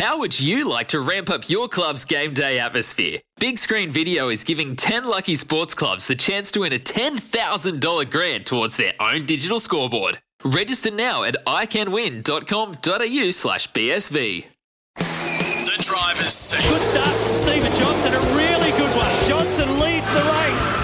How would you like to ramp up your club's game day atmosphere? Big Screen Video is giving 10 lucky sports clubs the chance to win a $10,000 grant towards their own digital scoreboard. Register now at iCanWin.com.au slash BSV. The driver's seat. Good start from Stephen Johnson, a really good one. Johnson leads the race.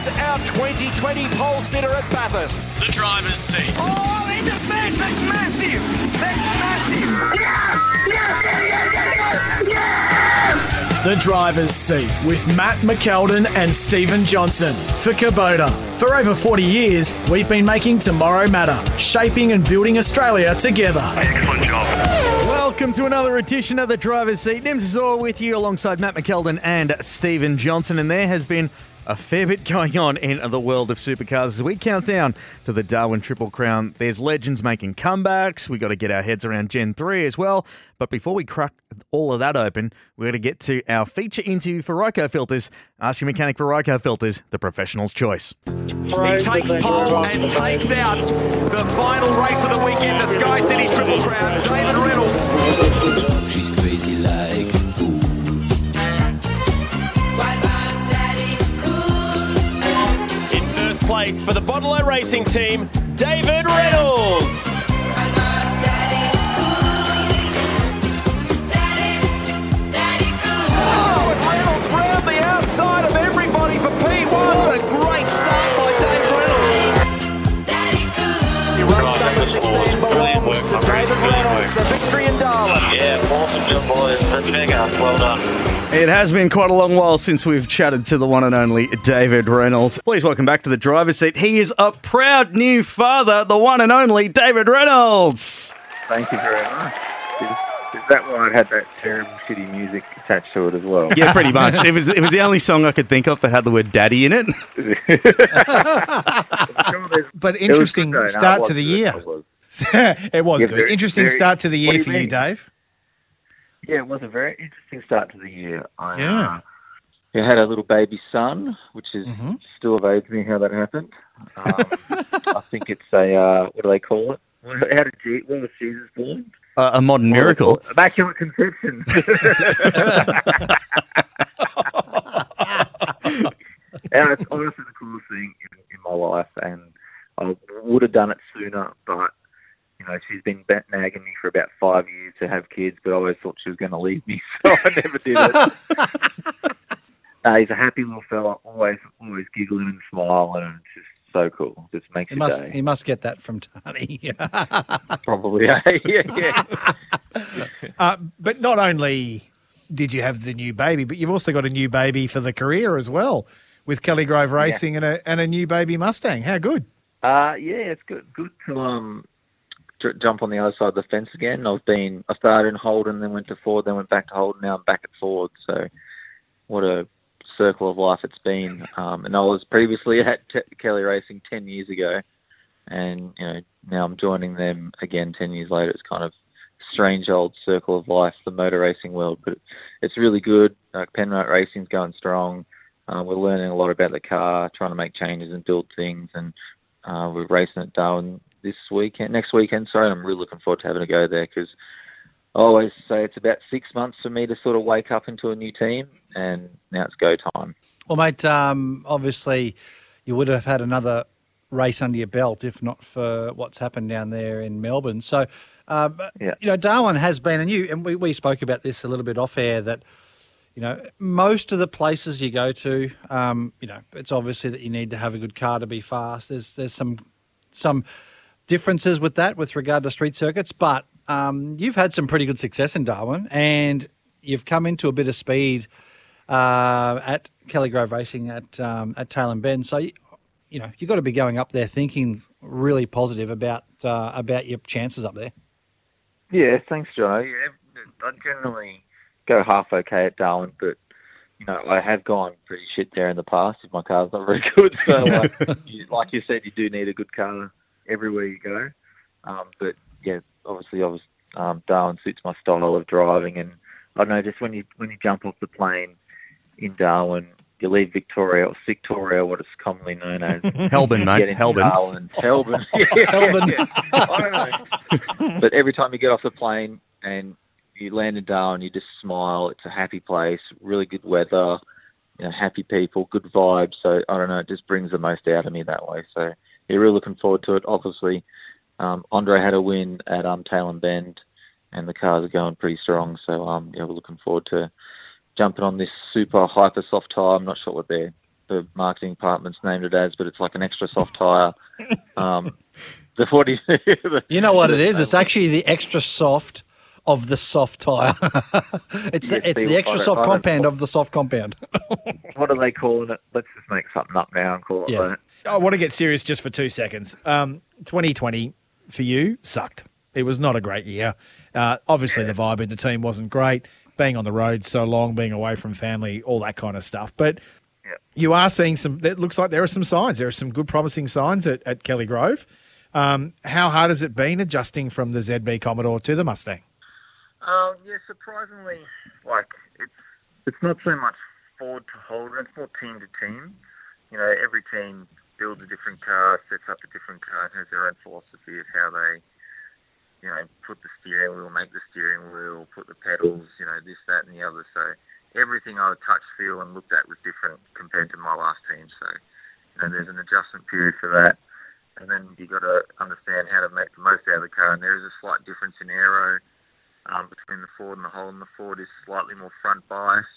Is our 2020 pole sitter at Bathurst. The driver's seat. Oh, in the fence! That's massive! That's massive! Yes! Yes! Yes! Yes! Yes! The driver's seat with Matt McKeldin and Stephen Johnson for Kubota. For over 40 years, we've been making tomorrow matter, shaping and building Australia together. Excellent job. Welcome to another edition of the driver's seat. Nims is all with you alongside Matt McKeldin and Stephen Johnson, and there has been a fair bit going on in the world of supercars as we count down to the Darwin Triple Crown. There's legends making comebacks. we got to get our heads around Gen 3 as well. But before we crack all of that open, we're going to get to our feature interview for Ryco Filters. Ask your mechanic for Ryco Filters, the professional's choice. He takes pole and takes out the final race of the weekend, the Sky City Triple Crown. David Reynolds. First place for the Bottle Racing team, David Reynolds. Oh, Reynolds round the outside of everybody for P1. What a great start by David Reynolds. Your race number 16 belongs to David Reynolds. A victory in Darwin. Yeah, awesome job, boys. That's mega. Well done. It has been quite a long while since we've chatted to the one and only David Reynolds. Please welcome back to the driver's seat. He is a proud new father, the one and only David Reynolds. Thank you very much. Is, is that why it had that terrible, shitty music attached to it as well? Yeah, pretty much. It was it was the only song I could think of that had the word "daddy" in it. But interesting good, start to the good. year. It was. Yeah, good. very- interesting very- start to the year do for you you. Dave. Yeah, it was a very interesting start to the year. I, Yeah. uh, I had a little baby son, which is Mhm. still evades me how that happened. Um, I think it's a uh, what do they call it? How did Je- when was Jesus born? Uh, a modern miracle. Immaculate conception. and it's honestly the coolest thing in, in my life, and I would have done it sooner, but you know she's been ba- nagging me for about five years to have kids, but I always thought she was going to leave me, so I never did it. uh, he's a happy little fella, always always giggling and smiling, and it's just so cool. Just makes He your must day. he must get that from Tony. Probably, yeah, yeah. uh, but not only did you have the new baby, but you've also got a new baby for the career as well, with Kelly Grove Racing and a and a new baby Mustang. How good! Uh, yeah, it's good. Good to um j- jump on the other side of the fence again. I've been I started in Holden, then went to Ford, then went back to Holden. Now I'm back at Ford. So what a circle of life it's been. Um, and I was previously at T- Kelly Racing ten years ago, and you know now I'm joining them again ten years later. It's kind of strange old circle of life, the motor racing world, but it's really good. Uh, Penrite Racing's going strong. Uh, we're learning a lot about the car, trying to make changes and build things, and uh, we're racing at Darwin this weekend, next weekend. Sorry, I'm really looking forward to having a go there because I always say it's about six months for me to sort of wake up into a new team, and now it's go time. Well, mate, um, obviously you would have had another race under your belt if not for what's happened down there in Melbourne. So, but, Yeah. you know, Darwin has been, and you and we, we spoke about this a little bit off air that. You know, most of the places you go to, um, you know, it's obviously that you need to have a good car to be fast. There's there's some some differences with that with regard to street circuits, but um, you've had some pretty good success in Darwin, and you've come into a bit of speed uh, at Kelly Grove Racing at um, at Tailem Bend. So you, you know you've got to be going up there thinking really positive about uh, about your chances up there. Yeah, thanks, Joe. Yeah, I generally go half okay at Darwin, but you know I have gone pretty shit there in the past if my car's not very good. So, like, you, like you said, you do need a good car everywhere you go. Um, but yeah, obviously, I was um, Darwin suits my style of driving, and I don't know just when you when you jump off the plane in Darwin, you leave Victoria or Victoria, what it's commonly known as. Helbin, mate, Helbin. Darwin. Helbin. Helbin. I don't know. but every time you get off the plane and you land in Darwin, you just smile. It's a happy place, really good weather, you know, happy people, good vibes. So I don't know, it just brings the most out of me that way. So yeah, really looking forward to it. Obviously, um, Andre had a win at um, Tailem Bend, and the cars are going pretty strong. So um, yeah, we're looking forward to jumping on this super hyper soft tire. I'm not sure what their the marketing department's named it as, but it's like an extra soft tire. Um, the 40. You know what it is? It's actually the extra soft of the soft tire. it's the it's the extra soft compound of the soft compound. what are they calling it? Let's just make something up now and call it Yeah. that. I want to get serious just for two seconds. Um, 2020 for you sucked. It was not a great year. Uh, obviously, the vibe in the team wasn't great. Being on the road so long, being away from family, all that kind of stuff. But you are seeing some. It looks like there are some signs. There are some good, promising signs at, at Kelly Grove. Um, how hard has it been adjusting from the ZB Commodore to the Mustang? Um, yeah, surprisingly, like it's it's not so much Ford to Holden, it's more team to team. You know, every team builds a different car, sets up a different car, has their own philosophy of how they, you know, put the steering wheel, make the steering wheel, put the pedals, you know, this, that, and the other. So everything I touched, feel, and looked at was different compared to my last team. So, you know, there's an adjustment period for that. And then you've got to understand how to make the most out of the car. And there is a slight difference in aero um, between the Ford and the Holden. The Ford is slightly more front bias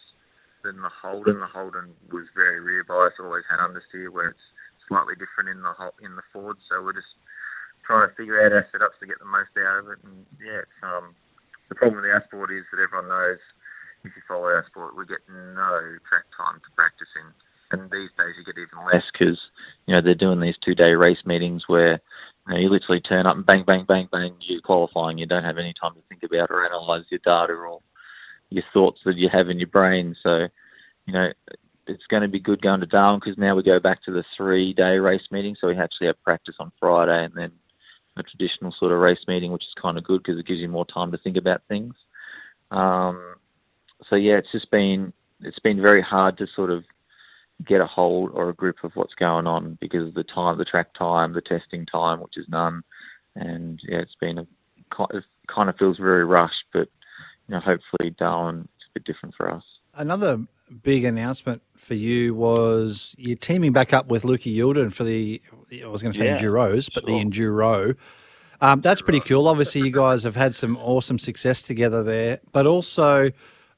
than the Holden. The Holden was very rear bias, always had understeer, where it's slightly different in the Hol- in the Ford. So we're just trying to figure out our setups to get the most out of it. And yeah, it's, um, the problem with our sport is that everyone knows if you follow our sport, we get no track time to practice in. And these days you get even less because you know they're doing these two day race meetings where you, know, you literally turn up and bang, bang, bang, bang, you're qualifying. You don't have any time to think about or analyze your data or your thoughts that you have in your brain. So, you know, it's going to be good going to Darwin because now we go back to the three day race meeting. So we actually have practice on Friday and then a traditional sort of race meeting, which is kind of good because it gives you more time to think about things. Um, so yeah, it's just been it's been very hard to sort of get a hold or a grip of what's going on because of the time, the track time, the testing time, which is none, and yeah, it's been a it kind of feels very rushed, but you know, hopefully Darwin it's a bit different for us. Another big announcement for you was you're teaming back up with Lukey Youlden for the, I was going to say Yeah, Enduros, but the Enduro. Um, that's pretty cool. Obviously, you guys have had some awesome success together there, but also,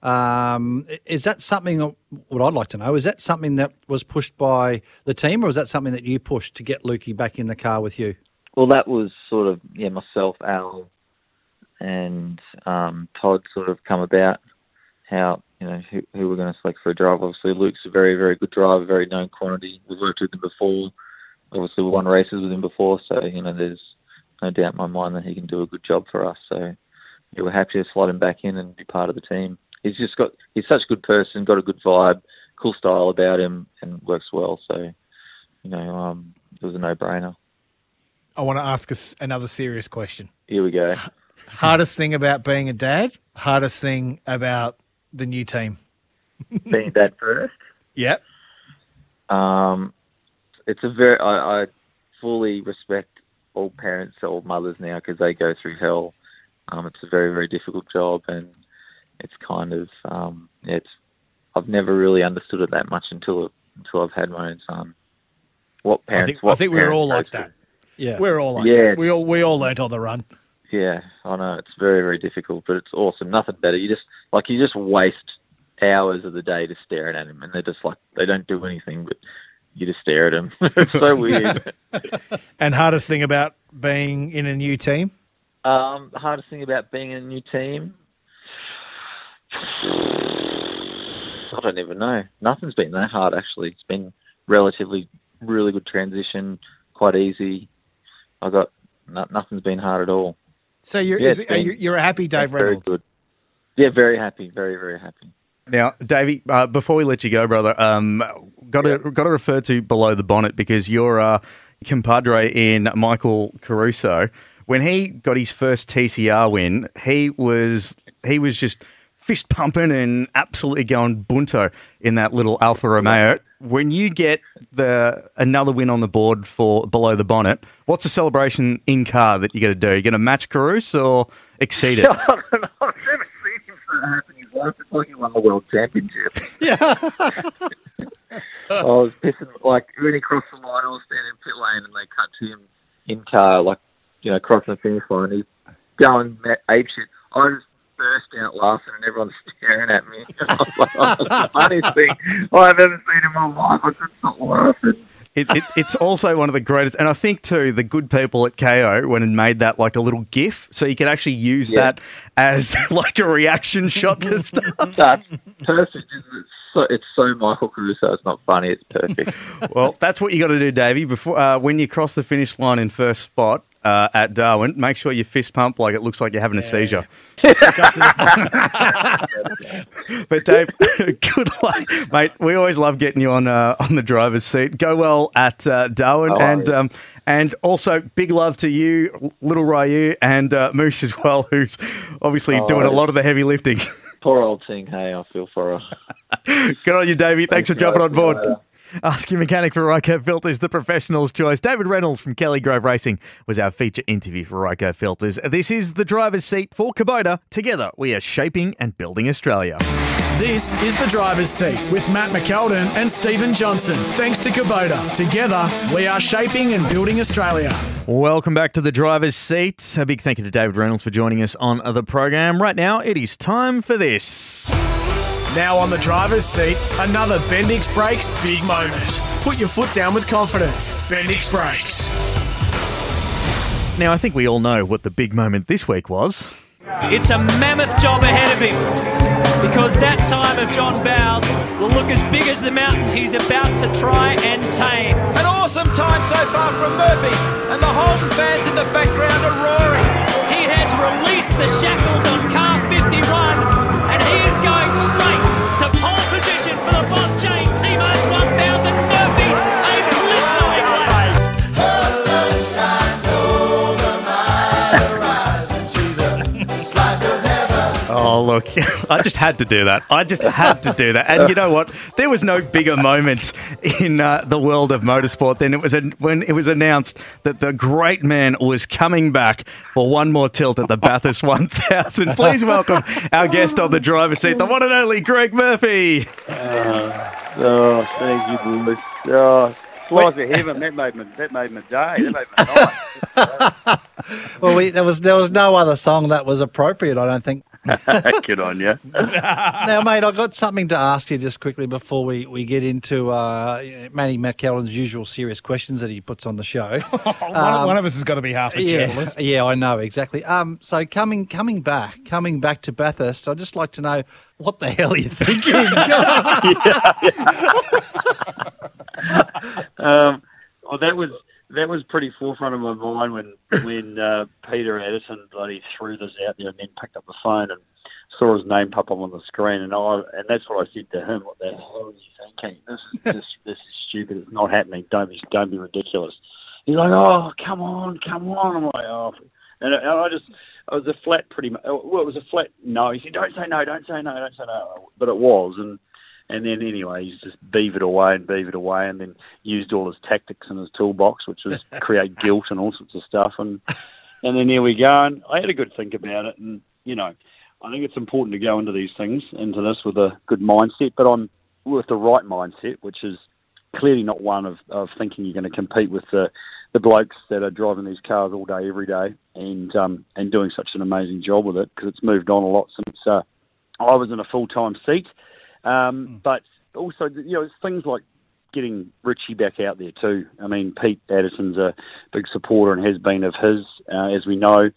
um, is that something, what I'd like to know, is that something that was pushed by the team or is that something that you pushed to get Lukey back in the car with you? Well, that was sort of yeah myself, Al, and um, Todd sort of come about how you know who, who we're going to select for a drive. Obviously, Luke's a very very good driver, very known quantity. We've worked with him before. Obviously, we won races with him before, so you know there's no doubt in my mind that he can do a good job for us. So yeah, we're happy to slot him back in and be part of the team. He's just got he's such a good person, got a good vibe, cool style about him, and works well. So you know um, it was a no brainer. I want to ask us another serious question. Here we go. Hardest thing about being a dad? Hardest thing about the new team? Being dad first. Yep. Um, it's a very I, I fully respect all parents, all mothers now because they go through hell. Um, it's a very very difficult job, and it's kind of um, it's I've never really understood it that much until until I've had my own son. What I parents? think, what I think we're all like that. Yeah. We're all like Yeah. that. We all we all learnt on the run. Yeah, I know it's very very difficult, but it's awesome. Nothing better. You just like you just waste hours of the day just staring at him, and they're just like they don't do anything, but you just stare at them. it's so weird. And hardest thing about being in a new team? Um, the hardest thing about being in a new team, I don't even know. Nothing's been that hard actually. It's been relatively really good transition, quite easy. I got no, nothing's been hard at all. So you're Yeah, is, it's are been- you, you're a happy Dave Very Reynolds. good. Yeah, very happy. Very very happy. Now, Davey, uh, before we let you go, brother, um, got to got to refer to below the bonnet because your uh, compadre in Michael Caruso, when he got his first TCR win, he was he was just fist pumping and absolutely going bunto in that little Alfa Romeo. When you get the another win on the board for below the bonnet, what's the celebration in car that you got to do? You going to match Caruso or exceed it? I don't know. I've never seen him so happy in his life. It's like he won the world championship. Yeah. I was pissing like when he crossed the line. I was standing in pit lane, and they cut to him in car, like you know, crossing the finish line. He's going ma- ape shit. I just burst out laughing, and everyone's staring at me. I like, the funniest thing I've ever seen in my life. I couldn't stop laughing. It, it, it's also one of the greatest, and I think too the good people at Kayo went and made that like a little GIF, so you could actually use Yeah. that as like a reaction shot to stuff. That's perfect. it? So, it's so Michael Caruso. It's not funny. It's perfect. well, that's what you got to do, Davey. Before uh, when you cross the finish line in first spot uh, at Darwin, make sure you fist pump like it looks like you're having a seizure. but Dave, good luck, mate. We always love getting you on uh, on the driver's seat. Go well at uh, Darwin, Oh, and yeah. um, and also big love to you, little Ryu, and uh, Moose as well, who's obviously Oh, doing a lot of the heavy lifting. Poor old thing. Hey, I feel for her. Good on you, Davey. Thanks, Thanks, for jumping guys. on board. Ask your mechanic for Ryco Filters, the professional's choice. David Reynolds from Kelly Grove Racing was our feature interview for Ryco Filters. This is the driver's seat for Kubota. Together, we are shaping and building Australia. This is the driver's seat with Matt McKeldin and Stephen Johnson. Thanks to Kubota. Together, we are shaping and building Australia. Welcome back to the driver's seat. A big thank you to David Reynolds for joining us on the program. Right now, it is time for this. Now on the driver's seat, another Bendix Brakes big moment. Put your foot down with confidence. Bendix Brakes. Now, I think we all know what the big moment this week was. It's a mammoth job ahead of him because that time of John Bowles will look as big as the mountain he's about to try and tame. An awesome time so far from Murphy, and the Holden fans in the background are roaring. He has released the shackles on car 51 and he is going look, I just had to do that. I just had to do that. And you know what? There was no bigger moment in uh, the world of motorsport than it was an when it was announced that the great man was coming back for one more tilt at the Bathurst 1000. Please welcome our guest on the driver's seat, the one and only Greg Murphy. Oh, thank you, boys. Oh, flies of heaven. That made my that made my day. That made my night. Well, we, there was there was no other song that was appropriate. I don't think. Good on you. now, mate, I've got something to ask you just quickly before we, we get into uh, Manny McKellen's usual serious questions that he puts on the show. one, one of us has got to be half a yeah, journalist. yeah, I know exactly. Um, so coming coming back, coming back to Bathurst, I'd just like to know what the hell are you thinking? um, well, that was that was pretty forefront of my mind when when uh, Peter Adderton bloody threw this out there and then picked up the phone and saw his name pop up on the screen and I and that's what I said to him. What the hell are you thinking? This is this, this is stupid. It's not happening. Don't be don't be ridiculous. He's like, oh come on, come on. I'm like, oh, and I, I just. I was a flat, pretty much. Well, it was a flat no. He said, "Don't say no, don't say no, don't say no." But it was, and and then anyway, he's just beavered away and beavered away, and then used all his tactics in his toolbox, which was create guilt and all sorts of stuff. And and then there we go. And I had a good think about it, and you know, I think it's important to go into these things, into this with a good mindset, but on with the right mindset, which is clearly not one of, of thinking you're going to compete with the the blokes that are driving these cars all day, every day, and um, and doing such an amazing job with it because it's moved on a lot since uh, I was in a full time seat. Um, But also, you know, it's things like getting Richie back out there too. I mean, Pete Adderton's a big supporter and has been of his, uh, as we know,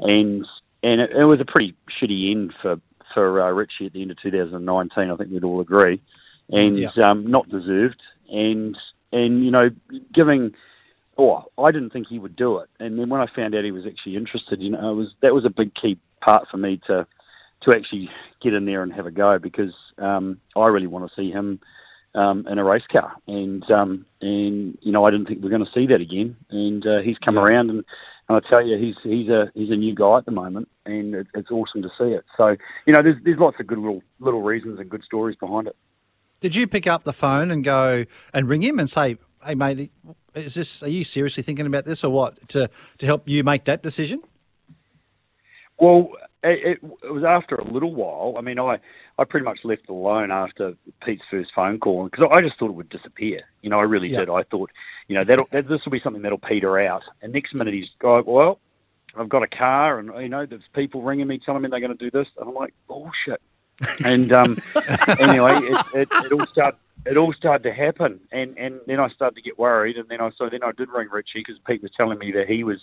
and and it, it was a pretty shitty end for for uh, Richie at the end of 2019. I think we'd all agree, and Yeah. um, not deserved. And and you know, giving. Oh, I didn't think he would do it, and then when I found out he was actually interested, you know, it was that was a big key part for me to to actually get in there and have a go because um, I really want to see him um, in a race car, and um, and you know I didn't think we are going to see that again, and uh, he's come around and And I tell you, he's he's a he's a new guy at the moment, and it, it's awesome to see it. So you know, there's there's lots of good little little reasons and good stories behind it. Did you pick up the phone and go and ring him and say, "Hey, mate, is this? Are you seriously thinking about this, or what?" To to help you make that decision. Well, it, it, it was after a little while. I mean, I, I pretty much left it alone after Pete's first phone call because I just thought it would disappear. You know, I really Yeah. did. I thought, you know, that'll, that this will be something that'll peter out. And next minute he's going, well, I've got a car, and you know, there's people ringing me telling me they're going to do this, and I'm like, bullshit. and um, anyway, it, it, it all started. It all started to happen, and and then I started to get worried, and then I so then I did ring Richie because Pete was telling me that he was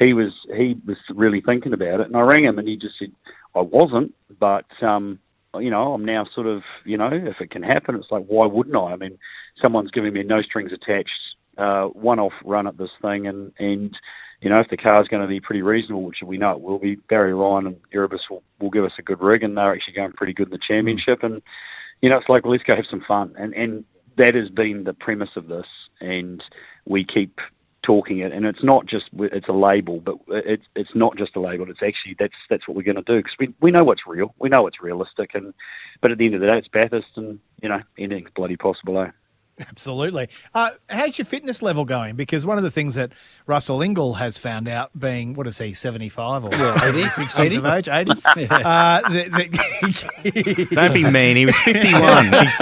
he was he was really thinking about it, and I rang him, and he just said I wasn't, but um, you know I'm now sort of you know if it can happen, it's like why wouldn't I? I mean, someone's giving me no strings attached, uh, one-off run at this thing, and and you know if the car's going to be pretty reasonable, which we know it will be, Barry Ryan and Erebus will will give us a good rig, and they're actually going pretty good in the championship, and you know it's like well, let's go have some fun, and and that has been the premise of this, and we keep talking it, and it's not just it's a label, but it's it's not just a label. It's actually that's that's what we're going to do because we we know what's real, we know it's realistic, and but at the end of the day, it's Bathurst, and you know anything's bloody possible. Eh? Absolutely. Uh, how's your fitness level going? Because one of the things that Russell Ingall has found out, being what is he, seventy five or Yeah, 80, 86 80. years of age, eighty. uh, that- Don't be mean. He was 51. He's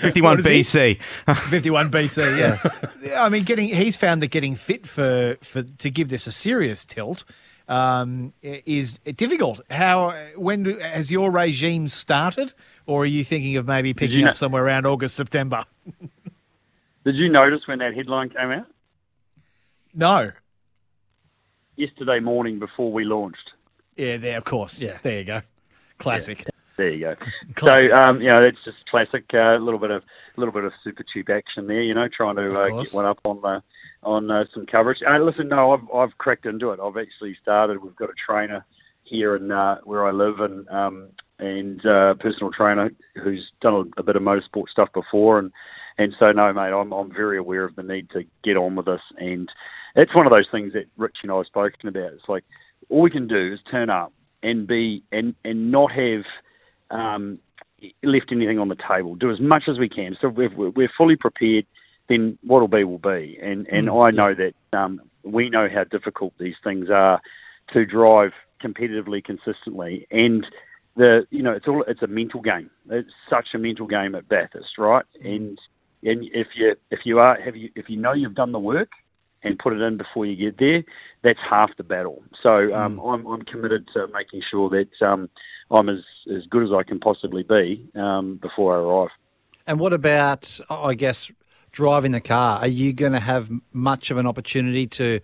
51 What is he? BC. 51 BC, yeah. I mean, getting he's found that getting fit for, for to give this a serious tilt um, is difficult. How when do, has your regime started, or are you thinking of maybe picking you up somewhere around August September? Did you notice when that headline came out No. yesterday morning before we launched? Yeah, there of course. Yeah, there you go. Classic. There you go. Classic. So um, you know, it's just classic. A little bit of a little bit of super cheap action there. You know, trying to uh, get one up on the on uh, some coverage. Uh, listen, no, I've I've cracked into it. I've actually started. We've got a trainer here in uh, where I live, and um, and uh, personal trainer who's done a, a bit of motorsport stuff before, and and so no, mate, I'm I'm very aware of the need to get on with this, and it's one of those things that Rich and I have spoken about. It's like all we can do is turn up and be and and not have um, left anything on the table. Do as much as we can. So if we're, we're fully prepared, then what'll be will be. And and Mm, I know that um, we know how difficult these things are to drive competitively consistently. And the you know it's all it's a mental game. It's such a mental game at Bathurst, right? And and if you if you are have you if you know you've done the work and put it in before you get there, that's half the battle. So um, I'm, I'm committed to making sure that um, I'm as, as good as I can possibly be um, before I arrive. And what about, I guess, driving the car? Are you going to have much of an opportunity to,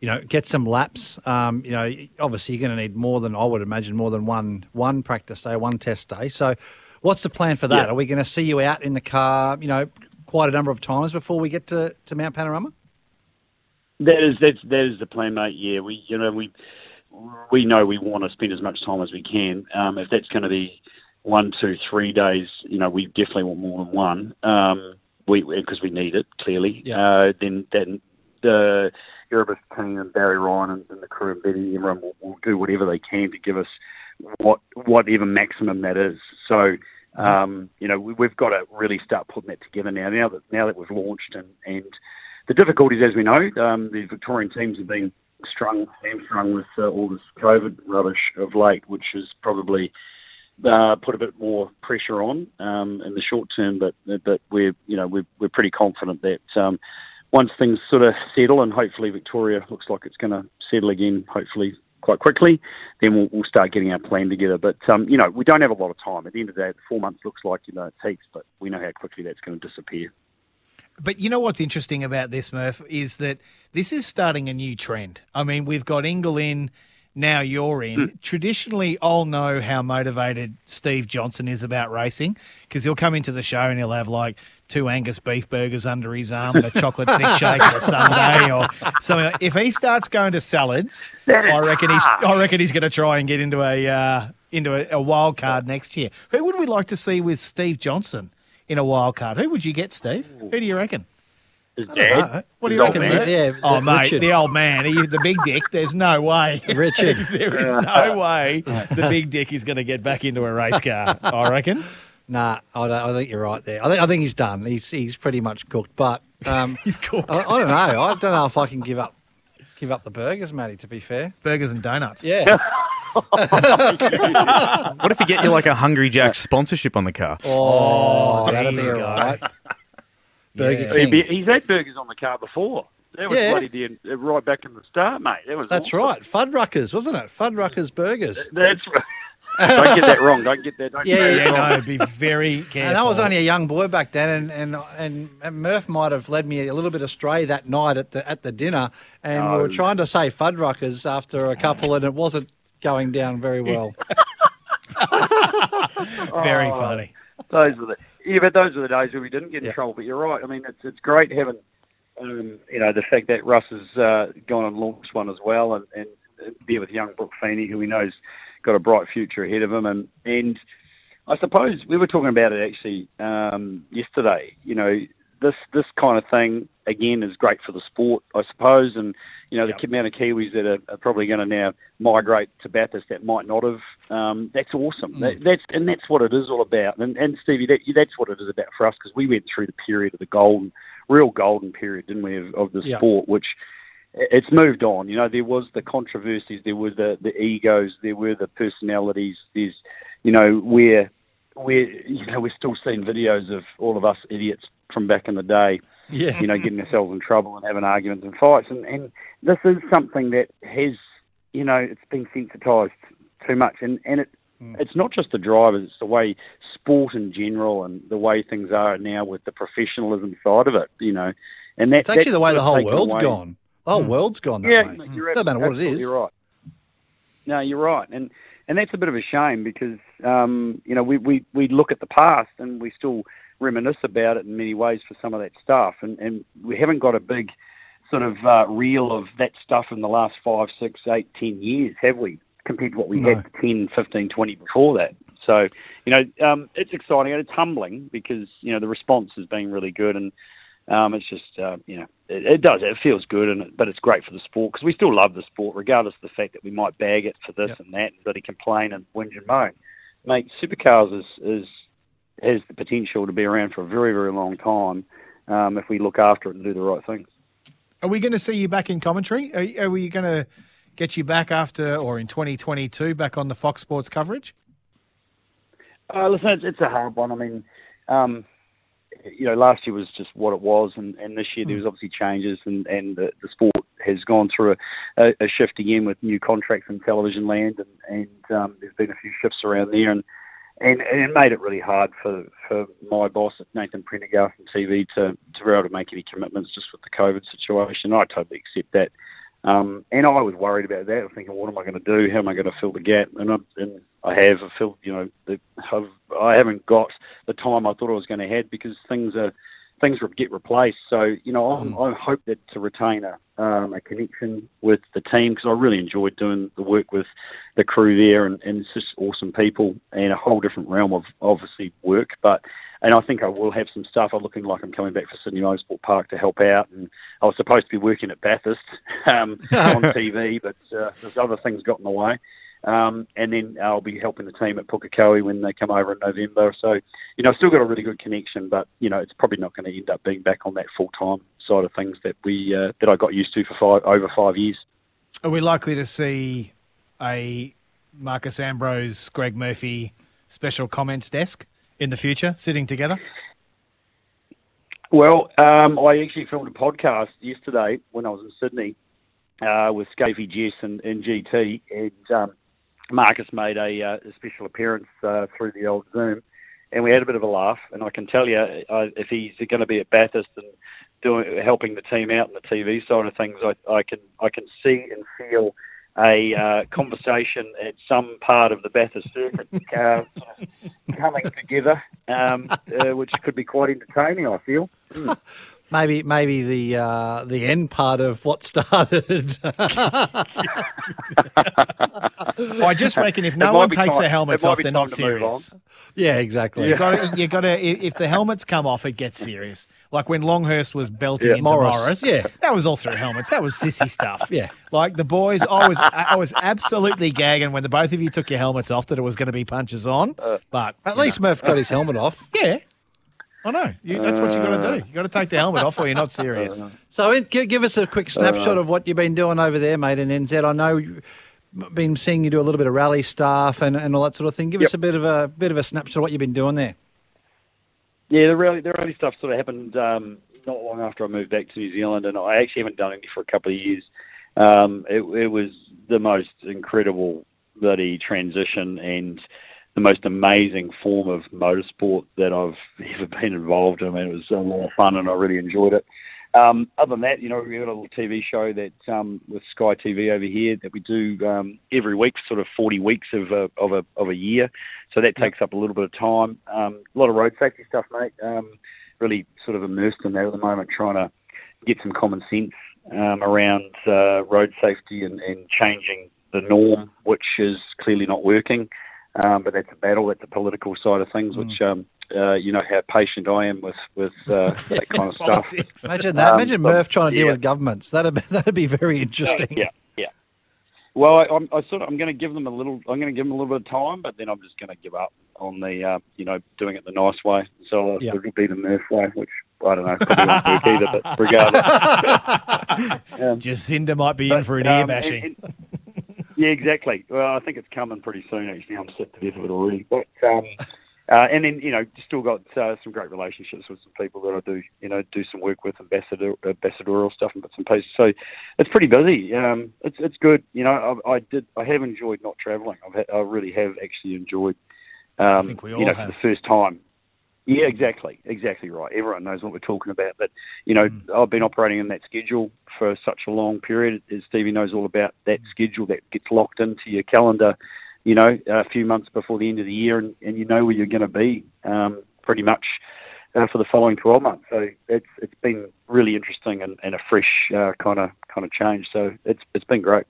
you know, get some laps? Um, you know, obviously you're going to need more than I would imagine more than one one practice day, one test day. So, what's the plan for that? Yeah. Are we going to see you out in the car? You know, quite a number of times before we get to, to Mount Panorama. That is that's that is the plan, mate. Yeah, we you know we we know we want to spend as much time as we can. Um, if that's going to be one, two, three days, you know, we definitely want more than one. Um, we because we need it clearly. Uh, then then the Erebus team and Barry Ryan and, and the crew and Betty everyone will, will do whatever they can to give us what whatever maximum that is. So. Um, you know, we, we've got to really start putting that together now. Now that now that we've launched, and, and the difficulties, as we know, um, the Victorian teams have been strung, hamstrung with uh, all this COVID rubbish of late, which has probably uh, put a bit more pressure on um, in the short term. But but we're you know we're we're pretty confident that um, once things sort of settle, and hopefully Victoria looks like it's going to settle again, hopefully quite quickly, then we'll, we'll start getting our plan together. But um, you know we don't have a lot of time. At the end of the day, four months looks like you know it's heaps, but we know how quickly that's going to disappear. But you know what's interesting about this, Murph, is that this is starting a new trend. I mean, we've got Ingall in, now you're in. Traditionally, I'll know how motivated Steve Johnson is about racing because he'll come into the show and he'll have like two Angus beef burgers under his arm and a chocolate thick shake on a Sunday or something. If he starts going to salads, I reckon he's I reckon he's going to try and get into a uh, into a, a wild card next year. Who would we like to see with Steve Johnson in a wild card? Who would you get, Steve? Who do you reckon? His dad. know. What do you His old reckon? man. Bert? Yeah, oh, the- mate, Richard. the old man, he, the big dick. There's no way, Richard. there is no way the big dick is going to get back into a race car. I reckon. Nah, I, don't, I think you're right there. I think I think he's done. He's he's pretty much cooked. But um, he's cooked. I, I don't know. I don't know if I can give up give up the burgers, Matty. To be fair, Burgers and donuts. yeah. What if you get you like a Hungry Jack sponsorship on the car? Oh, there that'd be you all go. right. Burger Yeah. King. be- he's had burgers on the car before. That was Yeah. bloody dear, uh, right back in the start, mate. That was That's awesome. right. Fuddruckers, wasn't it? Fuddruckers burgers. That's right. don't get that wrong. Don't get that. Don't Yeah, get that yeah, wrong. No, be very careful. And I was only a young boy back then, and, and and and Murph might have led me a little bit astray that night at the at the dinner, and we were trying to say Fuddruckers after a couple, and it wasn't going down very well. very Oh, funny. Those were the yeah, but those were the days where we didn't get in Yeah. trouble. But you're right. I mean, it's it's great having um, you know the fact that Russ has uh, gone and launched one as well, and and be with young Broc Feeney, who we know's got a bright future ahead of him, and and I suppose we were talking about it actually um, yesterday. You know, this this kind of thing again is great for the sport, I suppose, and you know the amount of Kiwis that are, are probably going to now migrate to Bathurst that might not have. Um, that's awesome. That, that's and that's what it is all about. And and Stevie, that, that's what it is about for us because we went through the period of the golden, real golden period, didn't we, of, of the Yeah. sport, which it's moved on. You know, there was the controversies, there were the, the egos, there were the personalities. There's, you know, where where you know we're still seeing videos of all of us idiots from back in the day. Yeah. You know, getting ourselves in trouble and having arguments and fights, and and this is something that has, you know, it's been sensitised too much, and and it. Hmm. It's not just the drivers; it's the way sport in general and the way things are now with the professionalism side of it. You know, and that, It's actually that's the way the whole taken world's away. gone. The whole hmm. world's gone that yeah, way. mate, you're hmm. Doesn't matter what it absolutely is. right. No, you're right, and and that's a bit of a shame because um, you know we, we we look at the past and we still reminisce about it in many ways for some of that stuff, and and we haven't got a big sort of uh, reel of that stuff in the last five, six, eight, ten years, have we? Compared to what we No. had 10, 15, 20 before that. So, you know, um, it's exciting and it's humbling because, you know, the response has been really good and um, it's just, uh, you know, it, it does, it feels good, and it, but it's great for the sport because we still love the sport, regardless of the fact that we might bag it for this and that and bloody complain and whinge and moan. Mate, supercars is, is has the potential to be around for a very, very long time um, if we look after it and do the right things. Are we going to see you back in commentary? Are, are we going to get you back after or in 2022 back on the Fox Sports coverage? Uh, listen, it's, it's a hard one. I mean, um, you know, last year was just what it was, and, and this year there was obviously changes, and, and the, the sport has gone through a, a, a shift again with new contracts in television land, and, and um, there's been a few shifts around there, and, and, and it made it really hard for, for my boss, Nathan Prendergast from TV, to, to be able to make any commitments just with the COVID situation. I totally accept that. Um, and I was worried about that. I was thinking, what am I going to do? How am I going to fill the gap? And I, and I have filled, you know, the, I've, I haven't got the time I thought I was going to have because things are things get replaced. So you know, I'm, I hope that to retain a um, a connection with the team because I really enjoyed doing the work with the crew there, and, and it's just awesome people and a whole different realm of obviously work, but. And I think I will have some stuff. I'm looking like I'm coming back for Sydney Motorsport Park to help out. And I was supposed to be working at Bathurst um, on TV, but uh, there's other things got in the way. Um, and then I'll be helping the team at Pukekohe when they come over in November. So, you know, I've still got a really good connection, but you know, it's probably not going to end up being back on that full time side of things that we uh, that I got used to for five over five years. Are we likely to see a Marcus Ambrose, Greg Murphy special comments desk in the future sitting together? Well, um, I actually filmed a podcast yesterday when I was in Sydney uh, with Skaifey Jess and, and GT, and um, Marcus made a, uh, a special appearance uh, through the old Zoom, and we had a bit of a laugh. And I can tell you, uh, if he's going to be at Bathurst and doing helping the team out in the TV side of things, I, I can I can see and feel a uh, conversation at some part of the Bathurst circuit uh, coming together, um, uh, which could be quite entertaining. I feel. Mm. Maybe maybe the uh, the end part of what started. I just reckon if no one takes time- their helmets off, they're not to move on. serious. Yeah, exactly. You got to, you got to. If the helmets come off, it gets serious. Like when Longhurst was belting Yeah. into Morris, Morris, yeah. that was all through helmets. That was sissy stuff. Yeah. like the boys, I was, I was absolutely gagging when the both of you took your helmets off that it was going to be punches on. But At least Murph got his helmet off. yeah, I know. You, that's what you got to do. You got to take the helmet off, or you're not serious. So, in, gi- give us a quick snapshot Uh, of what you've been doing over there, mate, in NZ. I know you've been seeing you do a little bit of rally stuff and, and all that sort of thing. Give us a bit of a bit of a snapshot of what you've been doing there. Yeah, the rally, the rally stuff sort of happened um, not long after I moved back to New Zealand, and I actually haven't done it for a couple of years. Um, it, it was the most incredible bloody transition and the most amazing form of motorsport that I've ever been involved in. I mean, it was a lot of fun, and I really enjoyed it. Um, other than that, you know, we've got a little TV show that um, with Sky TV over here that we do um, every week, sort of 40 weeks of a, of a of a year. So that takes up a little bit of time. Um, a lot of road safety stuff, mate. Um, really sort of immersed in that at the moment, trying to get some common sense um, around uh, road safety and, and changing the norm, which is clearly not working. Um, but that's a battle. That's a political side of things, which um, uh, you know how patient I am with with uh, that kind of stuff. Imagine that. Um, Imagine but- Murph trying to deal with governments. That'd be, that'd be very interesting. Yeah, yeah. Well, I, I'm I sort of I'm going to give them a little. I'm going to give them a little bit of time, but then I'm just going to give up on the uh, you know doing it the nice way. So uh, Yeah. it'll be the Murph way, which I don't know. Probably won't work either, but regardless. Um, Jacinda might be in for an um, ear and- bashing. and- yeah, exactly. Well, I think it's coming pretty soon. Actually, I'm sick to death of it already. But um, uh, and then you know, still got uh, some great relationships with some people that I do you know do some work with, ambassador ambassadorial stuff and bits and pieces. So it's pretty busy. Um, it's it's good. You know, I, I did I have enjoyed not travelling. I've ha- I really have actually enjoyed. Um, think we you all know, have. for the first time. Yeah, exactly, exactly right. Everyone knows what we're talking about. But you know, I've been operating in that schedule for such a long period. As Stevie knows all about that schedule that gets locked into your calendar. You know, a few months before the end of the year, and, and you know where you're going to be um, pretty much uh, for the following 12 months. So it's it's been really interesting and, and a fresh kind of kind of change. So it's it's been great.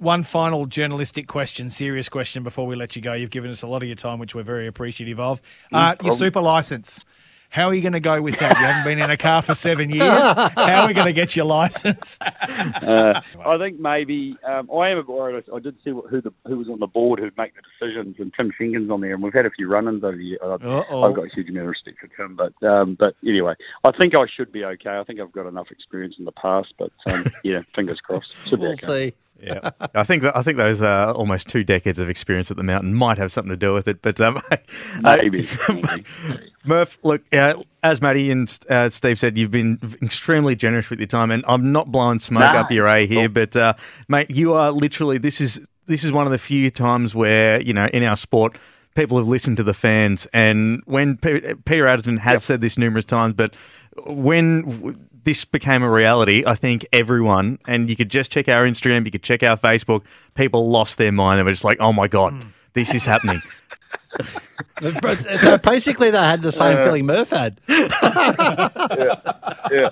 One final journalistic question, serious question before we let you go. You've given us a lot of your time, which we're very appreciative of. Uh, your super license. How are you going to go with that? You haven't been in a car for seven years. How are we going to get your license? uh, I think maybe um, I am a bit worried. I, I did see what, who the who was on the board who'd make the decisions, and Tim Schenken's on there, and we've had a few run-ins over the year. Uh, Uh-oh. I've got a huge amount of respect for Tim, but um, but anyway, I think I should be okay. I think I've got enough experience in the past, but um, yeah, fingers crossed. Should We'll okay. see. Yeah, I think that, I think those uh, almost two decades of experience at the mountain might have something to do with it. But um, Maybe. Murph, look, uh, as Maddie and uh, Steve said, you've been extremely generous with your time, and I'm not blowing smoke Nah, up your A here, but uh, mate, you are literally this is this is one of the few times where you know in our sport. People have listened to the fans, and when Pe- Peter Adderton has said this numerous times, but when this became a reality, I think everyone, and you could just check our Instagram, you could check our Facebook, people lost their mind and were just like, oh my God, this is happening. So basically, they had the same Uh, feeling Murph had. yeah, yeah,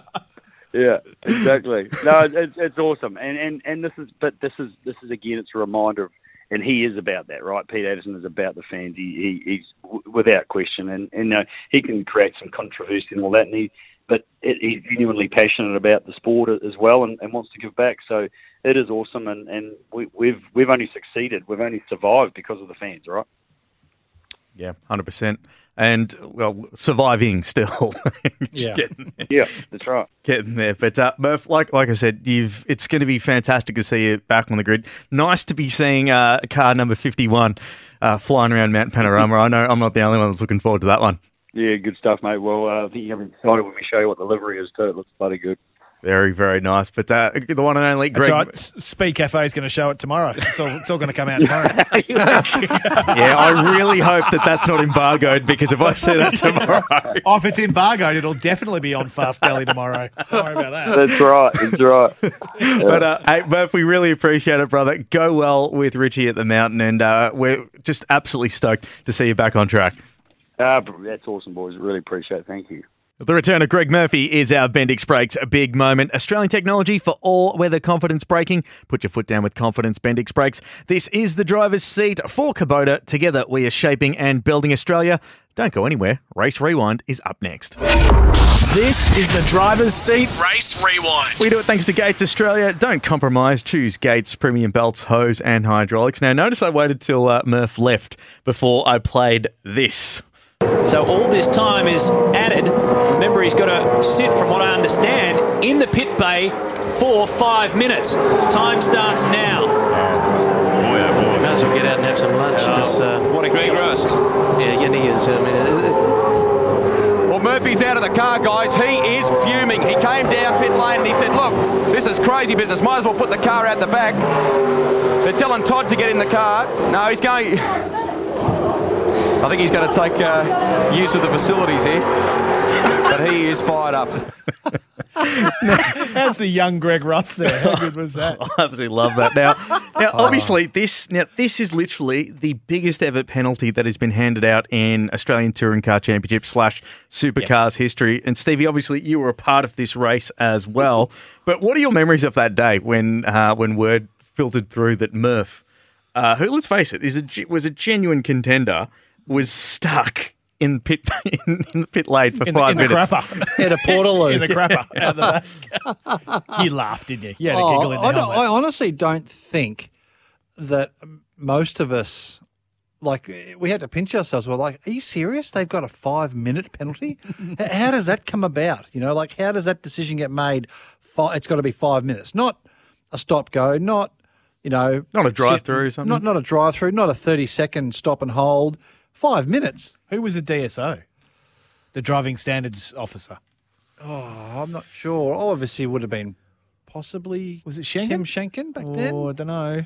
yeah, exactly. No, it's, it's awesome, and and and this is, but this is this is again, it's a reminder of, and he is about that, right? Pete Adderton is about the fans. He, he he's w- without question, and and uh, he can create some controversy and all that, and he, but it, he's genuinely passionate about the sport as well, and, and wants to give back. So it is awesome, and and we, we've we've only succeeded, we've only survived because of the fans, right? Yeah, hundred percent. And well, surviving still. Yeah. getting, there, Yeah, that's right. getting there. But uh, Murph, like like I said, you've it's going to be fantastic to see you back on the grid. Nice to be seeing uh, car number fifty one uh, flying around Mount Panorama. I know I'm not the only one that's looking forward to that one. Yeah, good stuff, mate. Well, uh, I think you're excited when we show you what the livery is too. It looks bloody good. Very very nice. But uh, the one and only That's Greg. right. Speed Cafe is going to show it tomorrow. It's all, it's all going to come out tomorrow. yeah, I really hope that that's not embargoed because if I see that tomorrow, oh, if it's embargoed, it'll definitely be on Fast Belly tomorrow. Don't worry about that. That's right. That's right. But uh, hey, Murph, we really appreciate it, brother. Go well with Richie at the mountain, and uh, we're just absolutely stoked to see you back on track. Uh, that's awesome, boys. Really appreciate it. Thank you. The return of Greg Murphy is our Bendix Brakes a big moment. Australian technology for all weather confidence braking. Put your foot down with confidence, Bendix Brakes. This is the driver's seat for Kubota. Together we are shaping and building Australia. Don't go anywhere. Race Rewind is up next. This is the driver's seat. Race Rewind. We do it thanks to Gates Australia. Don't compromise. Choose Gates premium belts, hose, and hydraulics. Now, notice I waited till uh, Murph left before I played this. So all this time is added. Remember, he's got to sit, from what I understand, in the pit bay for five minutes. Time starts now. Boy, oh boy. Might as well get out and have some lunch. 'cause, uh, what a great roast. Yeah, yeah, he is. I mean, it- it- Well, Murphy's out of the car, guys. He is fuming. He came down pit lane and he said, Look, this is crazy business. Might as well put the car out the back. They're telling Todd to get in the car. No, he's going. I think he's going to take uh, use of the facilities here. But he is fired up. How's the young Greg Rust there? How good was that? I absolutely love that. Now, now, obviously, this now this is literally the biggest ever penalty that has been handed out in Australian Touring Car Championship slash Supercars history. And Stevie, obviously, you were a part of this race as well. But what are your memories of that day when uh, when word filtered through that Murph, uh, who let's face it, is a, was a genuine contender, was stuck in pit in, in the pit lane for In the- five in the minutes crapper. In a Portaloo. In the crapper. Out the back. you laughed, didn't you? You had a Oh, giggle in the I, helmet. I honestly don't think that most of us, like, we had to pinch ourselves. We're like, are you serious? They've got a five minute penalty? How does that come about? You know, like, how does that decision get made? Fi- It's got to be five minutes, not a stop go, not, you know, Not a drive-through or something? Not, not a drive through, not a 30 second stop and hold. Five minutes. Who was the DSO? The driving standards officer. Oh, I'm not sure. Oh, obviously, it would have been possibly. Was it Schenken? Tim Schenken back then? Oh, I don't know.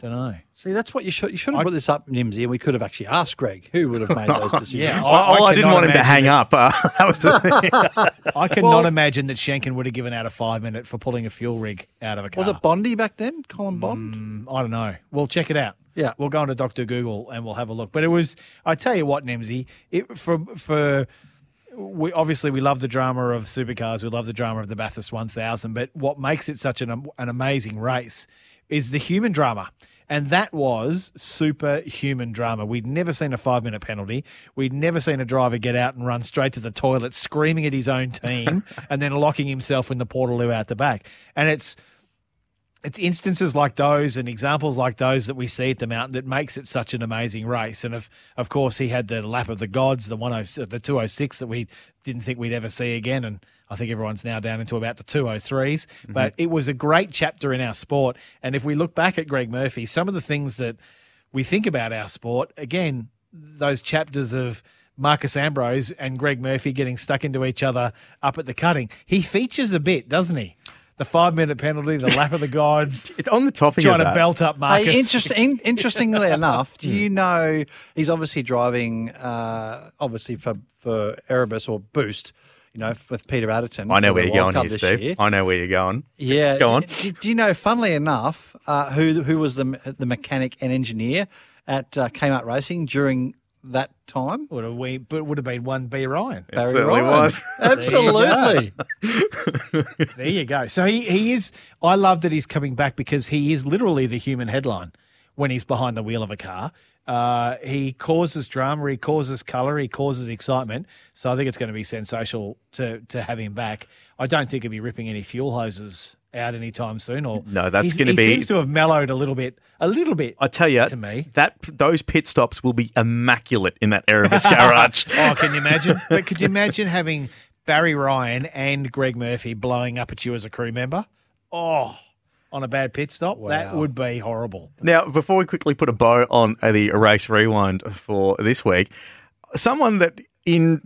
Don't know. See, that's what you should you should have put this up, Nimsy, and we could have actually asked Greg who would have made those decisions. Yeah, Oh, oh, I, didn't want him to hang that- up. Uh, that was the. I cannot Well- imagine that Schenken would have given out a five minute for pulling a fuel rig out of a car. Was it Bondi back then? Colin Bond? Mm, I don't know. We'll check it out. Yeah. We'll go into Dr. Google and we'll have a look. But it was, I tell you what, Nemsy, it, for, for, we obviously we love the drama of supercars. We love the drama of the Bathurst 1000. But what makes it such an, an amazing race is the human drama. And that was superhuman drama. We'd never seen a five minute penalty. We'd never seen a driver get out and run straight to the toilet, screaming at his own team, and then locking himself in the Portaloo out the back. And it's, it's instances like those and examples like those that we see at the mountain that makes it such an amazing race. And of of course, he had the lap of the gods, the one oh, the two oh six that we didn't think we'd ever see again, and I think everyone's now down into about the two oh threes. Mm-hmm. But it was a great chapter in our sport. And if we look back at Greg Murphy, some of the things that we think about our sport again, those chapters of. Marcos Ambrose and Greg Murphy getting stuck into each other up at the cutting. He features a bit, doesn't he? The five minute penalty, the lap of the gods. It's on the topic Trying of to belt up Marcos. Hey, interesting, interestingly enough, do you know he's obviously driving, uh, obviously for for Erebus or Boost, you know, with Peter Adderton. I know where you're going Cup here, Steve. year. I know where you're going. Yeah, Go on. Do, do you know? Funnily enough, uh, who who was the the mechanic and engineer at uh, Kmart Racing during that time? Would have we, but would have been one B Ryan. Barry certainly Ryan. was. Absolutely. There you go. So he, he is. I love that he's coming back because he is literally the human headline when he's behind the wheel of a car. Uh, he causes drama, he causes colour, he causes excitement. So I think it's going to be sensational to to have him back. I don't think he'll be ripping any fuel hoses out anytime soon. Or No, that's gonna be. he be- seems to have mellowed a little bit, a little bit. I tell you, to me. that those pit stops will be immaculate in that Erebus garage. oh, can you imagine? But could you imagine having Barry Ryan and Greg Murphy blowing up at you as a crew member? Oh, on a bad pit stop, that would be horrible. Now, before we quickly put a bow on the race rewind for this week, someone that in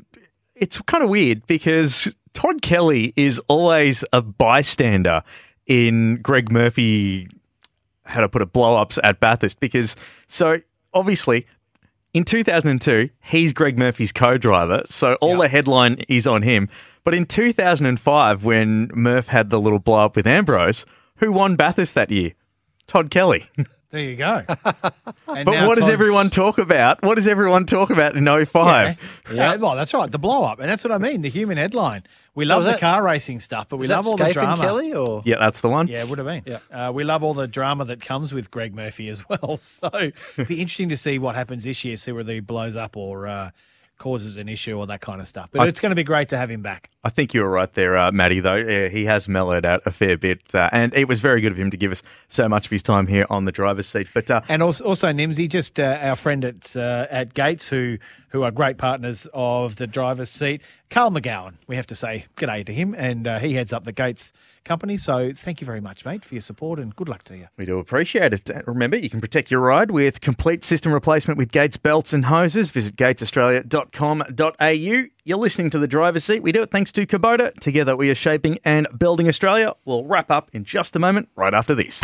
it's kind of weird because Todd Kelly is always a bystander in Greg Murphy how to put it blow ups at Bathurst because so obviously in 2002 he's Greg Murphy's co-driver so all the headline is on him. But in 2005 when Murph had the little blow up with Ambrose who won Bathurst that year? Todd Kelly There you go. And but what does everyone talk about? What does everyone talk about in 05? Yeah. yeah, well, that's right. The blow up, and that's what I mean. The human headline. We So love was the that- car racing stuff, but we love all the Skaife and drama. Kelly, or- Yeah, that's the one. Yeah, it would have been. Yeah. Uh, we love all the drama that comes with Greg Murphy as well. So it'd be interesting to see what happens this year, see whether he blows up or uh, causes an issue or that kind of stuff. But I- it's going to be great to have him back. I think you were right there, uh, Matty, though. Yeah, he has mellowed out a fair bit. Uh, and it was very good of him to give us so much of his time here on the driver's seat. But uh, And also, also Nimsy, just uh, our friend at uh, at Gates, who who are great partners of the driver's seat, Carl McGowan. We have to say g'day to him, and uh, he heads up the Gates company. So thank you very much, mate, for your support, and good luck to you. We do appreciate it. Remember, you can protect your ride with complete system replacement with Gates belts and hoses. Visit gatesaustralia.com.au. You're listening to the driver's seat. We do it thanks to Kubota. Together, we are shaping and building Australia. We'll wrap up in just a moment, right after this.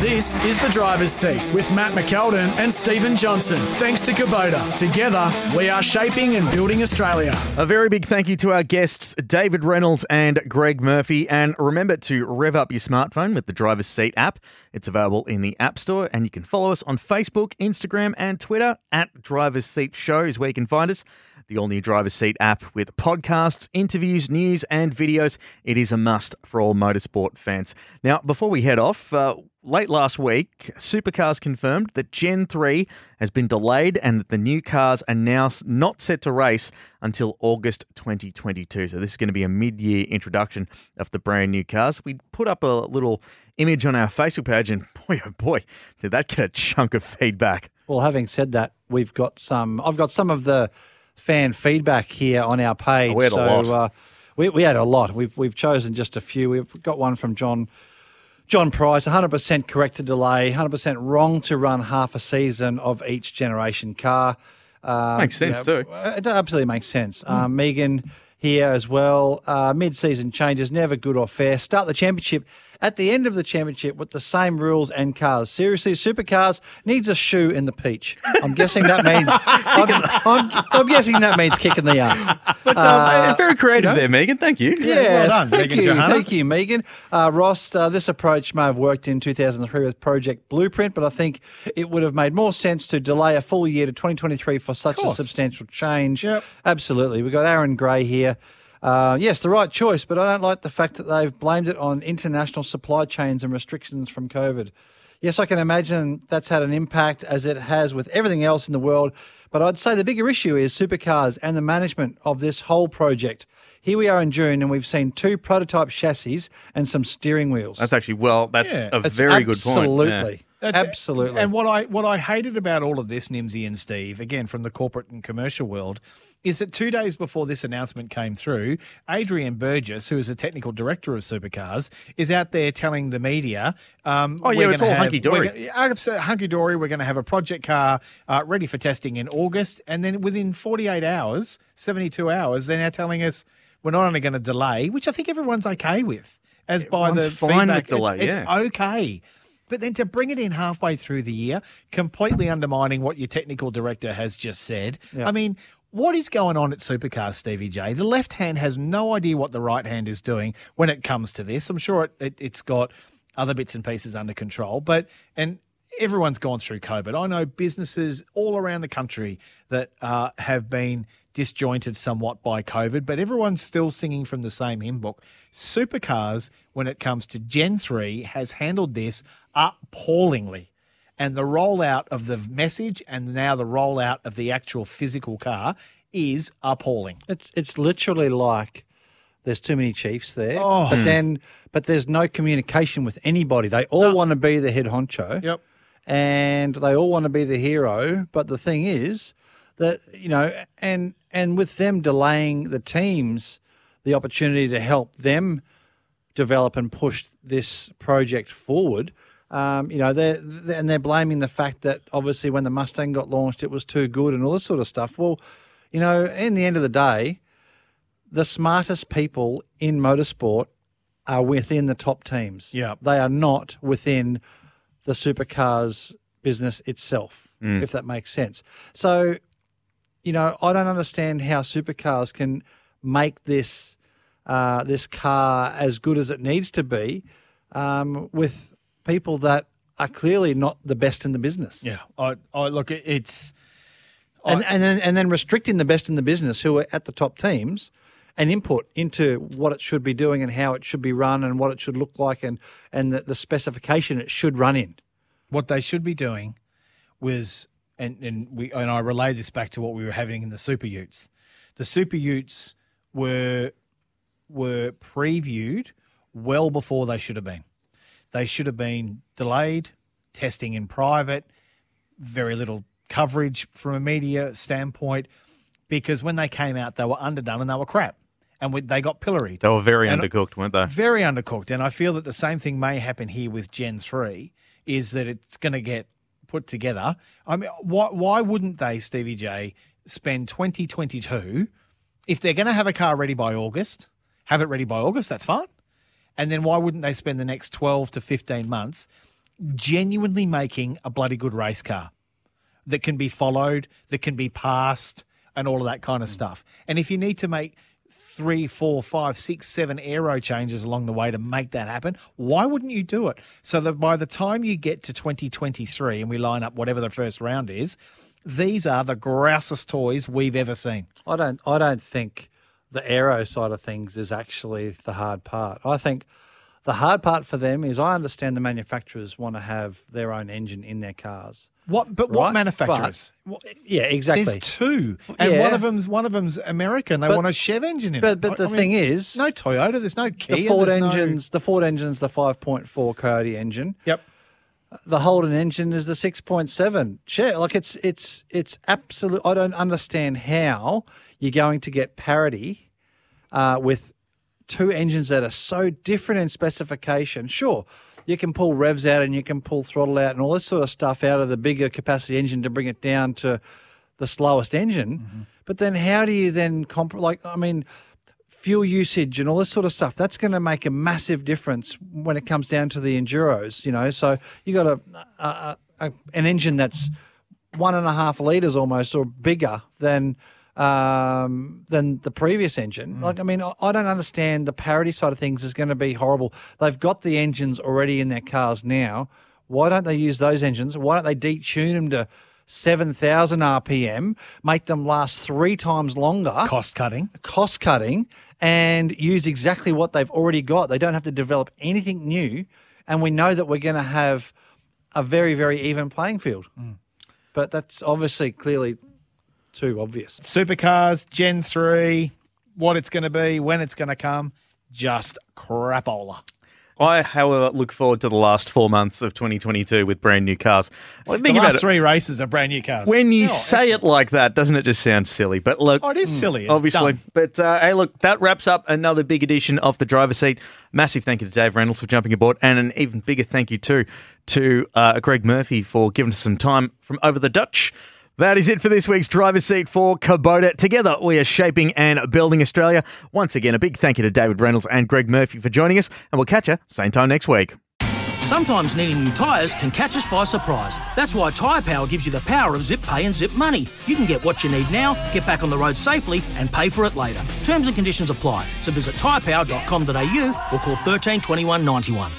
This is the driver's seat with Matt McKeldin and Stephen Johnson. Thanks to Kubota. Together, we are shaping and building Australia. A very big thank you to our guests, David Reynolds and Greg Murphy. And remember to rev up your smartphone with the Driver's Seat app. It's available in the App Store, and you can follow us on Facebook, Instagram, and Twitter at Driver's Seat Show is where you can find us. The all new Driver's Seat app with podcasts, interviews, news, and videos. It is a must for all motorsport fans. Now, before we head off, uh, late last week, Supercars confirmed that Gen 3 has been delayed and that the new cars are now not set to race until August 2022. So, this is going to be a mid year introduction of the brand new cars. We put up a little image on our Facebook page, and boy, oh boy, did that get a chunk of feedback. Well, having said that, we've got some. I've got some of the fan feedback here on our page. Oh, we had a lot. Uh, we, we had a lot. We've we've chosen just a few. We've got one from John. John Price, 100% correct to delay, 100% wrong to run half a season of each generation car. Um, Makes sense you too. It absolutely makes sense. Um, Megan here as well. Uh, mid-season changes, never good or fair. Start the championship at the end of the championship with the same rules and cars. Seriously, supercars needs a shoe in the peach. I'm guessing that means. I'm, I'm, I'm guessing that means kicking the ass. But um, Uh, very creative you know? there, Megan. Thank you. Yeah, well done, thank Megan you, Johanna. thank you, Megan. Uh, Ross, uh, this approach may have worked in 2003 with Project Blueprint, but I think it would have made more sense to delay a full year to 2023 for such a substantial change. Yep. Absolutely. We've got Aaron Gray here. Uh, yes, the right choice, but I don't like the fact that they've blamed it on international supply chains and restrictions from COVID. Yes, I can imagine that's had an impact as it has with everything else in the world. But I'd say the bigger issue is supercars and the management of this whole project. Here we are in June, and we've seen two prototype chassis and some steering wheels. That's actually, well, that's Yeah. a It's very good point. Yeah. Absolutely. That's- Absolutely. And what I what I hated about all of this, Nimsy and Steve, again from the corporate and commercial world, is that two days before this announcement came through, Adrian Burgess, who is a technical director of Supercars, is out there telling the media, um, Oh, yeah, it's all hunky-dory. we're gonna- Hunky dory. We're going to have a project car uh, ready for testing in August, and then within 48 hours, 72 hours, they're now telling us we're not only going to delay, which I think everyone's okay with, as by the fine with feedback, delay, it's, yeah. it's okay. But then to bring it in halfway through the year, completely undermining what your technical director has just said. Yeah. I mean, what is going on at Supercars, Stevie J? The left hand has no idea what the right hand is doing when it comes to this. I'm sure it, it, it's got other bits and pieces under control, but and everyone's gone through COVID. I know businesses all around the country that uh, have been disjointed somewhat by COVID, but everyone's still singing from the same hymn book. Supercars, when it comes to Gen 3, has handled this appallingly. And the rollout of the message and now the rollout of the actual physical car is appalling. It's it's literally like there's too many chiefs there, Oh. but hmm. then but there's no communication with anybody. They all want to be the head honcho, Yep. and they all want to be the hero. But the thing is that you know, and and with them delaying the teams, the opportunity to help them develop and push this project forward. Um, you know, they're, they're- and they're blaming the fact that obviously when the Mustang got launched, it was too good and all this sort of stuff. Well, you know, in the end of the day, the smartest people in motorsport are within the top teams. Yeah. They are not within the supercars business itself, Mm. if that makes sense. So, you know, I don't understand how supercars can make this uh, this car as good as it needs to be um, with people that are clearly not the best in the business. Yeah, I, I look, it- it's and and then and then restricting the best in the business who are at the top teams and input into what it should be doing and how it should be run and what it should look like and and the, the specification it should run in. what they should be doing was, and, and we and I relay this back to what we were having in the Super Utes. The Super Utes were were previewed well before they should have been. They should have been delayed, testing in private, very little coverage from a media standpoint, because when they came out, they were underdone and they were crap, and we, they got pilloried. They were very And- undercooked, weren't they? Very undercooked. And I feel that the same thing may happen here with Gen 3 is that it's going to get put together. I mean, why, why wouldn't they, Stevie J, spend 2022 if they're going to have a car ready by August? Have it ready by August, that's fine. And then why wouldn't they spend the next 12 to 15 months genuinely making a bloody good race car that can be followed, that can be passed, and all of that kind of mm. stuff? And if you need to make three, four, five, six, seven aero changes along the way to make that happen, why wouldn't you do it? So that by the time you get to 2023 and we line up whatever the first round is, these are the grousest toys we've ever seen. I don't I don't think the aero side of things is actually the hard part. I think the hard part for them is I understand the manufacturers want to have their own engine in their cars. What? But what manufacturers? but- yeah, exactly. There's two, and Yeah. one of them's one of them's American. They But- want a Chev engine in but- it. but I- the I mean, thing is- no Toyota. There's no Kia. the Ford there's no- engines, the Ford engine's the 5.4 Coyote engine. Yep. The Holden engine is the 6.7. Sure, like it's it's it's absolute. I don't understand how you're going to get parity uh, with two engines that are so different in specification. Sure, you can pull revs out and you can pull throttle out and all this sort of stuff out of the bigger capacity engine to bring it down to the slowest engine. Mm-hmm. But then how do you then comp? Like, I mean, fuel usage and all this sort of stuff. That's going to make a massive difference when it comes down to the enduros. You know, so you got a, a, a an engine that's one and a half liters almost or bigger than um, than the previous engine. Like, I mean, I, I don't understand the parity side of things is going to be horrible. They've got the engines already in their cars now. Why don't they use those engines? Why don't they detune them to 7,000 RPM, make them last three times longer? Cost cutting. Cost cutting, and use exactly what they've already got. They don't have to develop anything new. And we know that we're going to have a very, very even playing field. But that's obviously clearly too obvious. Supercars, Gen 3, what it's going to be, when it's going to come, just crapola. I, however, look forward to the last four months of 2022 with brand new cars. Well, the think last about it. three races are brand new cars. When you Oh, say it like that, doesn't it just sound silly? But look, Oh, it is silly. It's obviously. dumb. But uh, hey, look, that wraps up another big edition of the driver's seat. Massive thank you to Dave Reynolds for jumping aboard, and an even bigger thank you too to uh, Greg Murphy for giving us some time from over the Dutch. That is it for this week's driver's seat for Kubota. Together, we are shaping and building Australia. Once again, a big thank you to David Reynolds and Greg Murphy for joining us, and we'll catch you same time next week. Sometimes needing new tyres can catch us by surprise. That's why Tyre Power gives you the power of zip pay and zip money. You can get what you need now, get back on the road safely, and pay for it later. Terms and conditions apply. So visit tyrepower.com.au or call 13 21 91.